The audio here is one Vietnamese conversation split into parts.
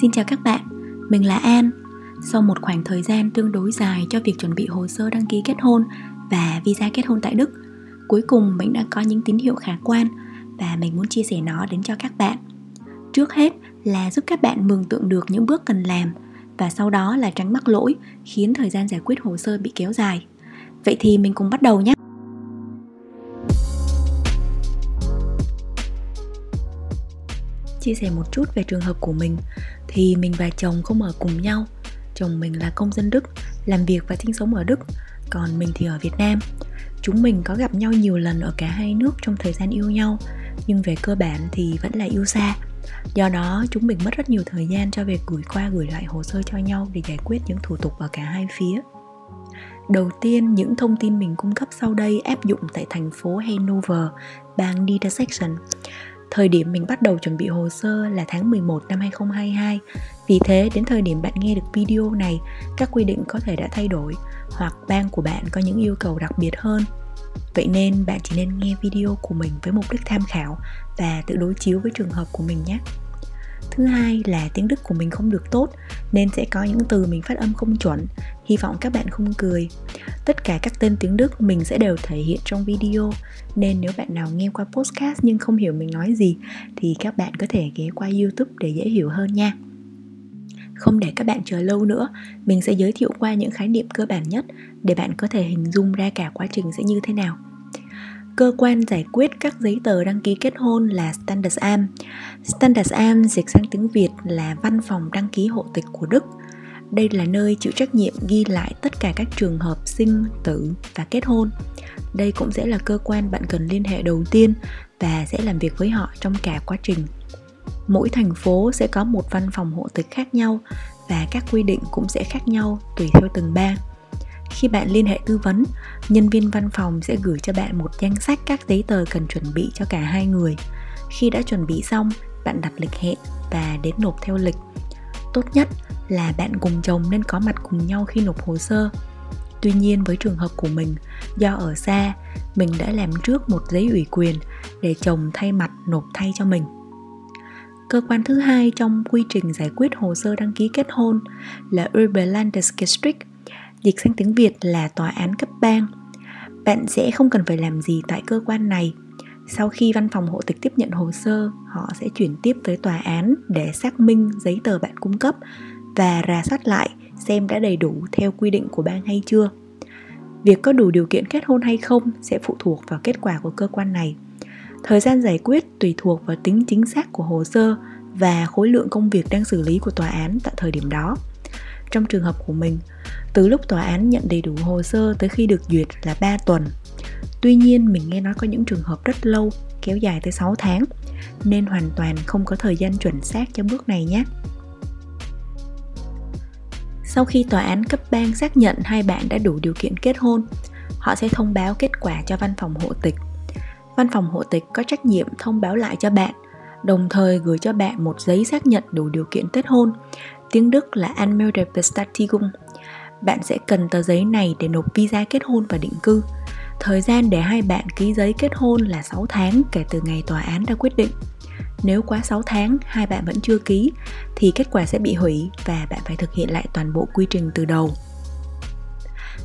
Xin chào các bạn, mình là An. Sau một khoảng thời gian tương đối dài cho việc chuẩn bị hồ sơ đăng ký kết hôn và visa kết hôn tại Đức, cuối cùng mình đã có những tín hiệu khả quan và mình muốn chia sẻ nó đến cho các bạn. Trước hết là giúp các bạn mường tượng được những bước cần làm và sau đó là tránh mắc lỗi khiến thời gian giải quyết hồ sơ bị kéo dài. Vậy thì mình cùng bắt đầu nhé. Chia sẻ một chút về trường hợp của mình. Thì mình và chồng không ở cùng nhau. Chồng mình là công dân đức làm việc và sinh sống ở đức còn mình thì ở việt nam. Chúng mình có gặp nhau nhiều lần ở cả hai nước trong thời gian yêu nhau nhưng về cơ bản thì vẫn là yêu xa. Do đó chúng mình mất rất nhiều thời gian cho việc gửi qua gửi lại hồ sơ cho nhau để giải quyết những thủ tục ở cả hai phía. Đầu tiên, những thông tin mình cung cấp sau đây áp dụng tại thành phố Hanover, bang Niedersachsen. Thời điểm mình bắt đầu chuẩn bị hồ sơ là tháng 11 năm 2022 Vì thế, đến thời điểm bạn nghe được video này, Các quy định có thể đã thay đổi, Hoặc bang của bạn có những yêu cầu đặc biệt hơn. Vậy nên bạn chỉ nên nghe video của mình với mục đích tham khảo Và tự đối chiếu với trường hợp của mình nhé. Thứ hai là tiếng Đức của mình không được tốt Nên sẽ có những từ mình phát âm không chuẩn. Hy vọng các bạn không cười. Tất cả các tên tiếng Đức mình sẽ đều thể hiện trong video. Nên nếu bạn nào nghe qua podcast nhưng không hiểu mình nói gì Thì các bạn có thể ghé qua Youtube để dễ hiểu hơn nha. Không để các bạn chờ lâu nữa, mình sẽ giới thiệu qua những khái niệm cơ bản nhất để bạn có thể hình dung ra cả quá trình sẽ như thế nào. Cơ quan giải quyết các giấy tờ đăng ký kết hôn là Standesamt. Standesamt dịch sang tiếng Việt là Văn phòng đăng ký hộ tịch của Đức. Đây là nơi chịu trách nhiệm ghi lại tất cả các trường hợp sinh, tử và kết hôn. Đây cũng sẽ là cơ quan bạn cần liên hệ đầu tiên và sẽ làm việc với họ trong cả quá trình. Mỗi thành phố sẽ có một văn phòng hộ tịch khác nhau và các quy định cũng sẽ khác nhau tùy theo từng bang. Khi bạn liên hệ tư vấn, nhân viên văn phòng sẽ gửi cho bạn một danh sách các giấy tờ cần chuẩn bị cho cả hai người. Khi đã chuẩn bị xong, bạn đặt lịch hẹn và đến nộp theo lịch. Tốt nhất là bạn cùng chồng nên có mặt cùng nhau khi nộp hồ sơ. Tuy nhiên với trường hợp của mình, do ở xa, mình đã làm trước một giấy ủy quyền để chồng thay mặt nộp thay cho mình. Cơ quan thứ hai trong quy trình giải quyết hồ sơ đăng ký kết hôn là Oberlandesgericht dịch sang tiếng Việt là tòa án cấp bang. Bạn sẽ không cần phải làm gì tại cơ quan này. Sau khi văn phòng hộ tịch tiếp nhận hồ sơ, họ sẽ chuyển tiếp tới tòa án để xác minh giấy tờ bạn cung cấp và rà soát lại xem đã đầy đủ theo quy định của bang hay chưa. Việc có đủ điều kiện kết hôn hay không sẽ phụ thuộc vào kết quả của cơ quan này. Thời gian giải quyết tùy thuộc vào tính chính xác của hồ sơ và khối lượng công việc đang xử lý của tòa án tại thời điểm đó. Trong trường hợp của mình, từ lúc tòa án nhận đầy đủ hồ sơ tới khi được duyệt là 3 tuần. Tuy nhiên mình nghe nói có những trường hợp rất lâu, kéo dài tới 6 tháng, nên hoàn toàn không có thời gian chuẩn xác cho bước này nhé. Sau khi tòa án cấp bang xác nhận hai bạn đã đủ điều kiện kết hôn, họ sẽ thông báo kết quả cho văn phòng hộ tịch. Văn phòng hộ tịch có trách nhiệm thông báo lại cho bạn, đồng thời gửi cho bạn một giấy xác nhận đủ điều kiện kết hôn tiếng Đức là Anmeldung Bestätigung. Bạn sẽ cần tờ giấy này để nộp visa kết hôn và định cư. Thời gian để hai bạn ký giấy kết hôn là 6 tháng kể từ ngày tòa án đã quyết định. Nếu quá 6 tháng hai bạn vẫn chưa ký thì kết quả sẽ bị hủy và bạn phải thực hiện lại toàn bộ quy trình từ đầu.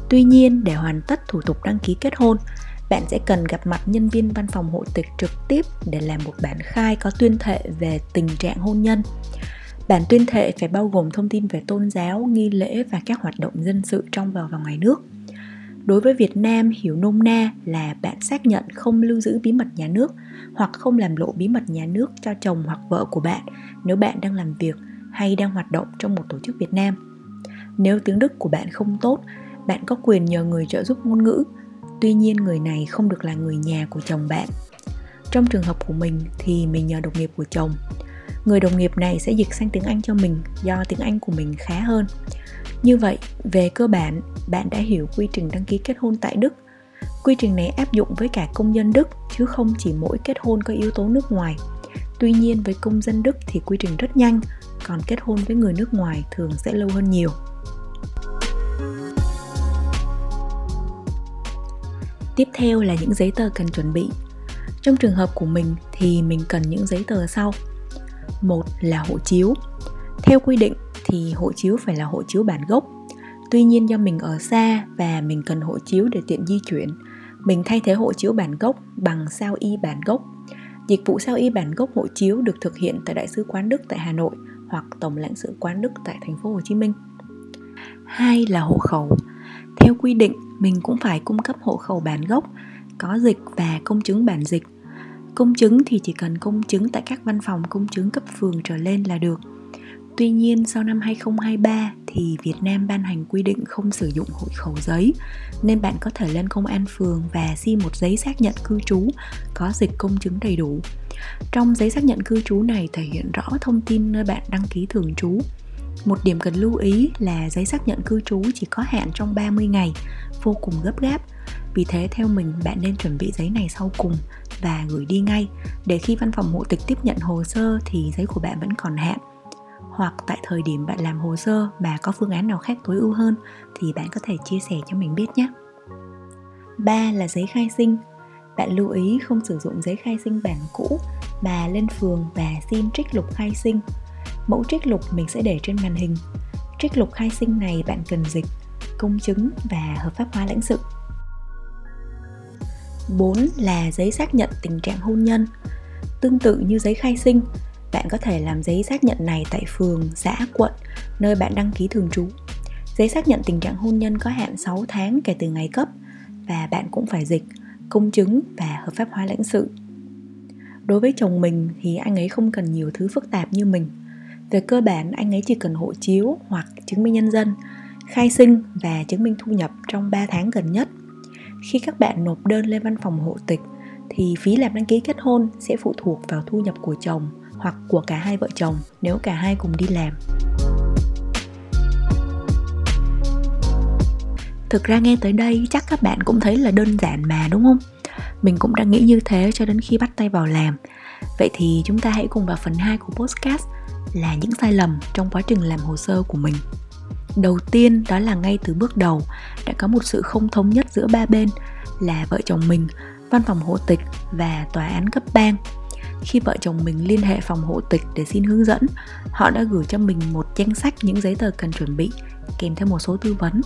Tuy nhiên, để hoàn tất thủ tục đăng ký kết hôn, bạn sẽ cần gặp mặt nhân viên văn phòng hộ tịch trực tiếp để làm một bản khai có tuyên thệ về tình trạng hôn nhân. Bản tuyên thệ phải bao gồm thông tin về tôn giáo, nghi lễ và các hoạt động dân sự trong và ngoài nước. Đối với Việt Nam, hiểu nôm na là bạn xác nhận không lưu giữ bí mật nhà nước hoặc không làm lộ bí mật nhà nước cho chồng hoặc vợ của bạn nếu bạn đang làm việc hay đang hoạt động trong một tổ chức Việt Nam. Nếu tiếng Đức của bạn không tốt, bạn có quyền nhờ người trợ giúp ngôn ngữ. Tuy nhiên người này không được là người nhà của chồng bạn. Trong trường hợp của mình thì mình nhờ đồng nghiệp của chồng người đồng nghiệp này sẽ dịch sang tiếng Anh cho mình do tiếng Anh của mình khá hơn. Như vậy, về cơ bản, bạn đã hiểu quy trình đăng ký kết hôn tại Đức. Quy trình này áp dụng với cả công dân Đức chứ không chỉ mỗi kết hôn có yếu tố nước ngoài. Tuy nhiên với công dân Đức thì quy trình rất nhanh, còn kết hôn với người nước ngoài thường sẽ lâu hơn nhiều. Tiếp theo là những giấy tờ cần chuẩn bị. Trong trường hợp của mình thì mình cần những giấy tờ sau một là hộ chiếu Theo quy định thì hộ chiếu phải là hộ chiếu bản gốc. Tuy nhiên do mình ở xa và mình cần hộ chiếu để tiện di chuyển, mình thay thế hộ chiếu bản gốc bằng sao y bản gốc. Dịch vụ sao y bản gốc hộ chiếu được thực hiện tại Đại sứ quán Đức tại Hà Nội hoặc Tổng lãnh sự quán Đức tại thành phố Hồ Chí Minh. Hai là hộ khẩu. Theo quy định, mình cũng phải cung cấp hộ khẩu bản gốc, có dịch và công chứng bản dịch. Công chứng thì chỉ cần công chứng tại các văn phòng công chứng cấp phường trở lên là được. Tuy nhiên sau năm 2023 thì Việt Nam ban hành quy định không sử dụng hộ khẩu giấy nên bạn có thể lên công an phường và xin một giấy xác nhận cư trú có dịch công chứng đầy đủ. Trong giấy xác nhận cư trú này thể hiện rõ thông tin nơi bạn đăng ký thường trú. Một điểm cần lưu ý là giấy xác nhận cư trú chỉ có hạn trong 30 ngày, vô cùng gấp gáp. Vì thế theo mình bạn nên chuẩn bị giấy này sau cùng và gửi đi ngay để khi văn phòng hộ tịch tiếp nhận hồ sơ thì giấy của bạn vẫn còn hạn hoặc tại thời điểm bạn làm hồ sơ mà có phương án nào khác tối ưu hơn thì bạn có thể chia sẻ cho mình biết nhé. Ba là giấy khai sinh. Bạn lưu ý không sử dụng giấy khai sinh bản cũ mà lên phường và xin trích lục khai sinh. Mẫu trích lục mình sẽ để trên màn hình. Trích lục khai sinh này bạn cần dịch, công chứng và hợp pháp hóa lãnh sự. 4 là giấy xác nhận tình trạng hôn nhân. Tương tự như giấy khai sinh, bạn có thể làm giấy xác nhận này tại phường, xã, quận, nơi bạn đăng ký thường trú. Giấy xác nhận tình trạng hôn nhân có hạn 6 tháng kể từ ngày cấp và bạn cũng phải dịch, công chứng và hợp pháp hóa lãnh sự. Đối với chồng mình thì anh ấy không cần nhiều thứ phức tạp như mình. Về cơ bản anh ấy chỉ cần hộ chiếu hoặc chứng minh nhân dân, khai sinh và chứng minh thu nhập trong 3 tháng gần nhất. Khi các bạn nộp đơn lên văn phòng hộ tịch thì phí làm đăng ký kết hôn sẽ phụ thuộc vào thu nhập của chồng hoặc của cả hai vợ chồng nếu cả hai cùng đi làm. Thực ra nghe tới đây chắc các bạn cũng thấy là đơn giản mà đúng không? Mình cũng đang nghĩ như thế cho đến khi bắt tay vào làm. Vậy thì chúng ta hãy cùng vào phần 2 của podcast là những sai lầm trong quá trình làm hồ sơ của mình. Đầu tiên đó là ngay từ bước đầu đã có một sự không thống nhất giữa ba bên là vợ chồng mình, văn phòng hộ tịch và tòa án cấp bang. Khi vợ chồng mình liên hệ phòng hộ tịch để xin hướng dẫn, họ đã gửi cho mình một danh sách những giấy tờ cần chuẩn bị kèm theo một số tư vấn.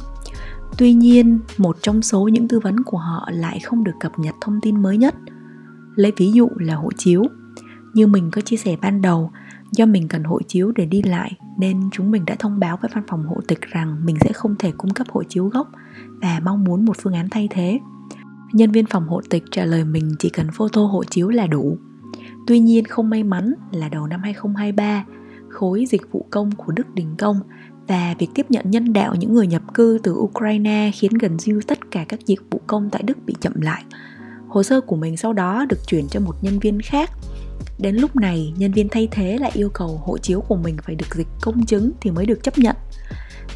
Tuy nhiên, một trong số những tư vấn của họ lại không được cập nhật thông tin mới nhất. Lấy ví dụ là hộ chiếu. Như mình có chia sẻ ban đầu do mình cần hộ chiếu để đi lại nên chúng mình đã thông báo với văn phòng hộ tịch rằng mình sẽ không thể cung cấp hộ chiếu gốc và mong muốn một phương án thay thế nhân viên phòng hộ tịch trả lời mình chỉ cần photo hộ chiếu là đủ Tuy nhiên không may mắn là đầu năm 2023, khối dịch vụ công của Đức đình công và việc tiếp nhận nhân đạo những người nhập cư từ Ukraine khiến gần như tất cả các dịch vụ công tại Đức bị chậm lại. Hồ sơ của mình sau đó được chuyển cho một nhân viên khác. Đến lúc này, nhân viên thay thế lại yêu cầu hộ chiếu của mình phải được dịch công chứng thì mới được chấp nhận.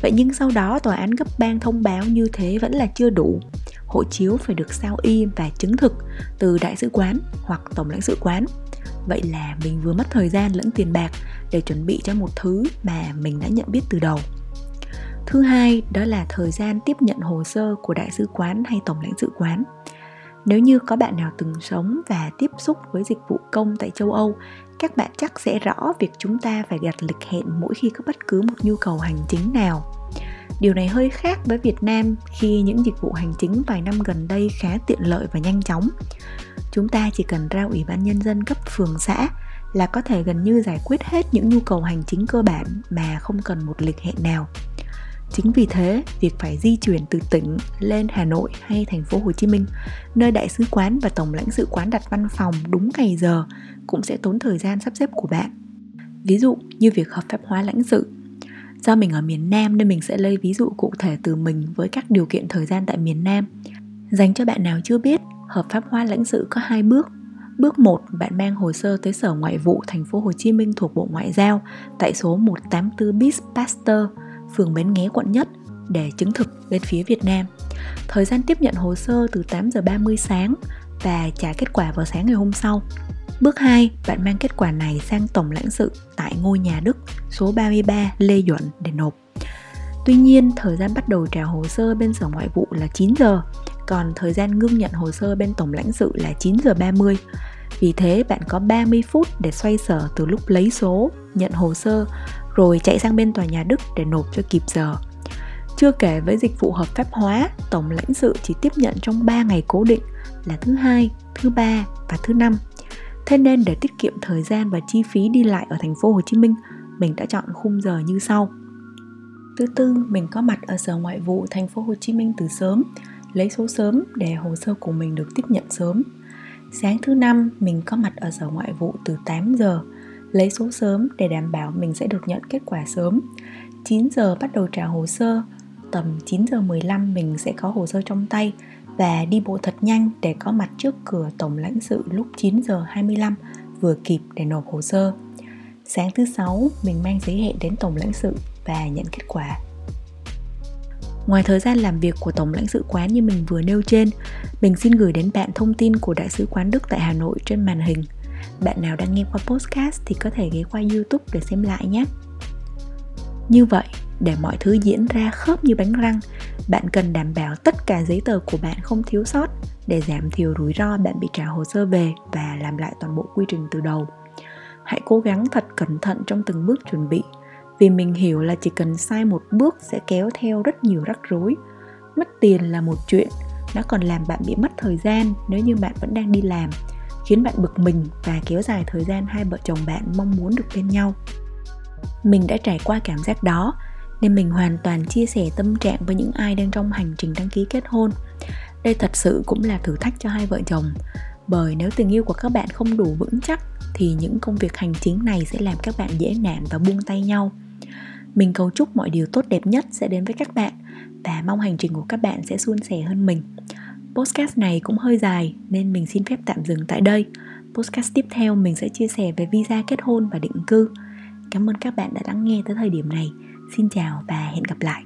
Vậy nhưng sau đó tòa án cấp bang thông báo như thế vẫn là chưa đủ. Hộ chiếu phải được sao y và chứng thực từ đại sứ quán hoặc tổng lãnh sự quán vậy là mình vừa mất thời gian lẫn tiền bạc để chuẩn bị cho một thứ mà mình đã nhận biết từ đầu thứ hai đó là thời gian tiếp nhận hồ sơ của đại sứ quán hay tổng lãnh sự quán nếu như có bạn nào từng sống và tiếp xúc với dịch vụ công tại châu âu, các bạn chắc sẽ rõ việc chúng ta phải đặt lịch hẹn mỗi khi có bất cứ một nhu cầu hành chính nào điều này hơi khác với việt nam khi những dịch vụ hành chính vài năm gần đây khá tiện lợi và nhanh chóng chúng ta chỉ cần ra ủy ban nhân dân cấp phường xã là có thể gần như giải quyết hết những nhu cầu hành chính cơ bản mà không cần một lịch hẹn nào. Chính vì thế, việc phải di chuyển từ tỉnh lên Hà Nội hay thành phố Hồ Chí Minh, nơi đại sứ quán và tổng lãnh sự quán đặt văn phòng đúng ngày giờ cũng sẽ tốn thời gian sắp xếp của bạn. Ví dụ như việc hợp pháp hóa lãnh sự. Do mình ở miền Nam nên mình sẽ lấy ví dụ cụ thể từ mình với các điều kiện thời gian tại miền Nam. Dành cho bạn nào chưa biết, hợp pháp hóa lãnh sự có hai bước. Bước 1, bạn mang hồ sơ tới Sở Ngoại vụ thành phố Hồ Chí Minh thuộc Bộ Ngoại giao tại số 184 Bis Pasteur, phường Bến Nghé, quận Nhất để chứng thực bên phía Việt Nam. Thời gian tiếp nhận hồ sơ từ 8 giờ 30 sáng và trả kết quả vào sáng ngày hôm sau. Bước 2, bạn mang kết quả này sang Tổng lãnh sự tại ngôi nhà Đức số 33 Lê Duẩn để nộp. Tuy nhiên, thời gian bắt đầu trả hồ sơ bên Sở Ngoại vụ là 9 giờ còn thời gian ngưng nhận hồ sơ bên tổng lãnh sự là 9 giờ 30. Vì thế bạn có 30 phút để xoay sở từ lúc lấy số, nhận hồ sơ, rồi chạy sang bên tòa nhà Đức để nộp cho kịp giờ. Chưa kể với dịch vụ hợp pháp hóa, tổng lãnh sự chỉ tiếp nhận trong 3 ngày cố định là thứ hai, thứ ba và thứ năm. Thế nên để tiết kiệm thời gian và chi phí đi lại ở thành phố Hồ Chí Minh, mình đã chọn khung giờ như sau. Thứ tư, mình có mặt ở Sở Ngoại vụ thành phố Hồ Chí Minh từ sớm, lấy số sớm để hồ sơ của mình được tiếp nhận sớm. Sáng thứ năm, mình có mặt ở Sở Ngoại vụ từ 8 giờ, lấy số sớm để đảm bảo mình sẽ được nhận kết quả sớm. 9 giờ bắt đầu trả hồ sơ, tầm 9 giờ 15 mình sẽ có hồ sơ trong tay và đi bộ thật nhanh để có mặt trước cửa tổng lãnh sự lúc 9 giờ 25 vừa kịp để nộp hồ sơ. Sáng thứ sáu, mình mang giấy hẹn đến tổng lãnh sự và nhận kết quả. Ngoài thời gian làm việc của Tổng lãnh sự quán như mình vừa nêu trên, mình xin gửi đến bạn thông tin của Đại sứ quán Đức tại Hà Nội trên màn hình. Bạn nào đang nghe qua podcast thì có thể ghé qua YouTube để xem lại nhé. Như vậy, để mọi thứ diễn ra khớp như bánh răng, bạn cần đảm bảo tất cả giấy tờ của bạn không thiếu sót để giảm thiểu rủi ro bạn bị trả hồ sơ về và làm lại toàn bộ quy trình từ đầu. Hãy cố gắng thật cẩn thận trong từng bước chuẩn bị vì mình hiểu là chỉ cần sai một bước sẽ kéo theo rất nhiều rắc rối mất tiền là một chuyện nó còn làm bạn bị mất thời gian nếu như bạn vẫn đang đi làm khiến bạn bực mình và kéo dài thời gian hai vợ chồng bạn mong muốn được bên nhau. Mình đã trải qua cảm giác đó, nên mình hoàn toàn chia sẻ tâm trạng với những ai đang trong hành trình đăng ký kết hôn. Đây thật sự cũng là thử thách cho hai vợ chồng, bởi nếu tình yêu của các bạn không đủ vững chắc, thì những công việc hành chính này sẽ làm các bạn dễ nản và buông tay nhau. Mình cầu chúc mọi điều tốt đẹp nhất sẽ đến với các bạn, và mong hành trình của các bạn sẽ suôn sẻ hơn mình. Podcast này cũng hơi dài nên mình xin phép tạm dừng tại đây. Podcast tiếp theo mình sẽ chia sẻ về visa kết hôn và định cư. Cảm ơn các bạn đã lắng nghe tới thời điểm này. Xin chào và hẹn gặp lại.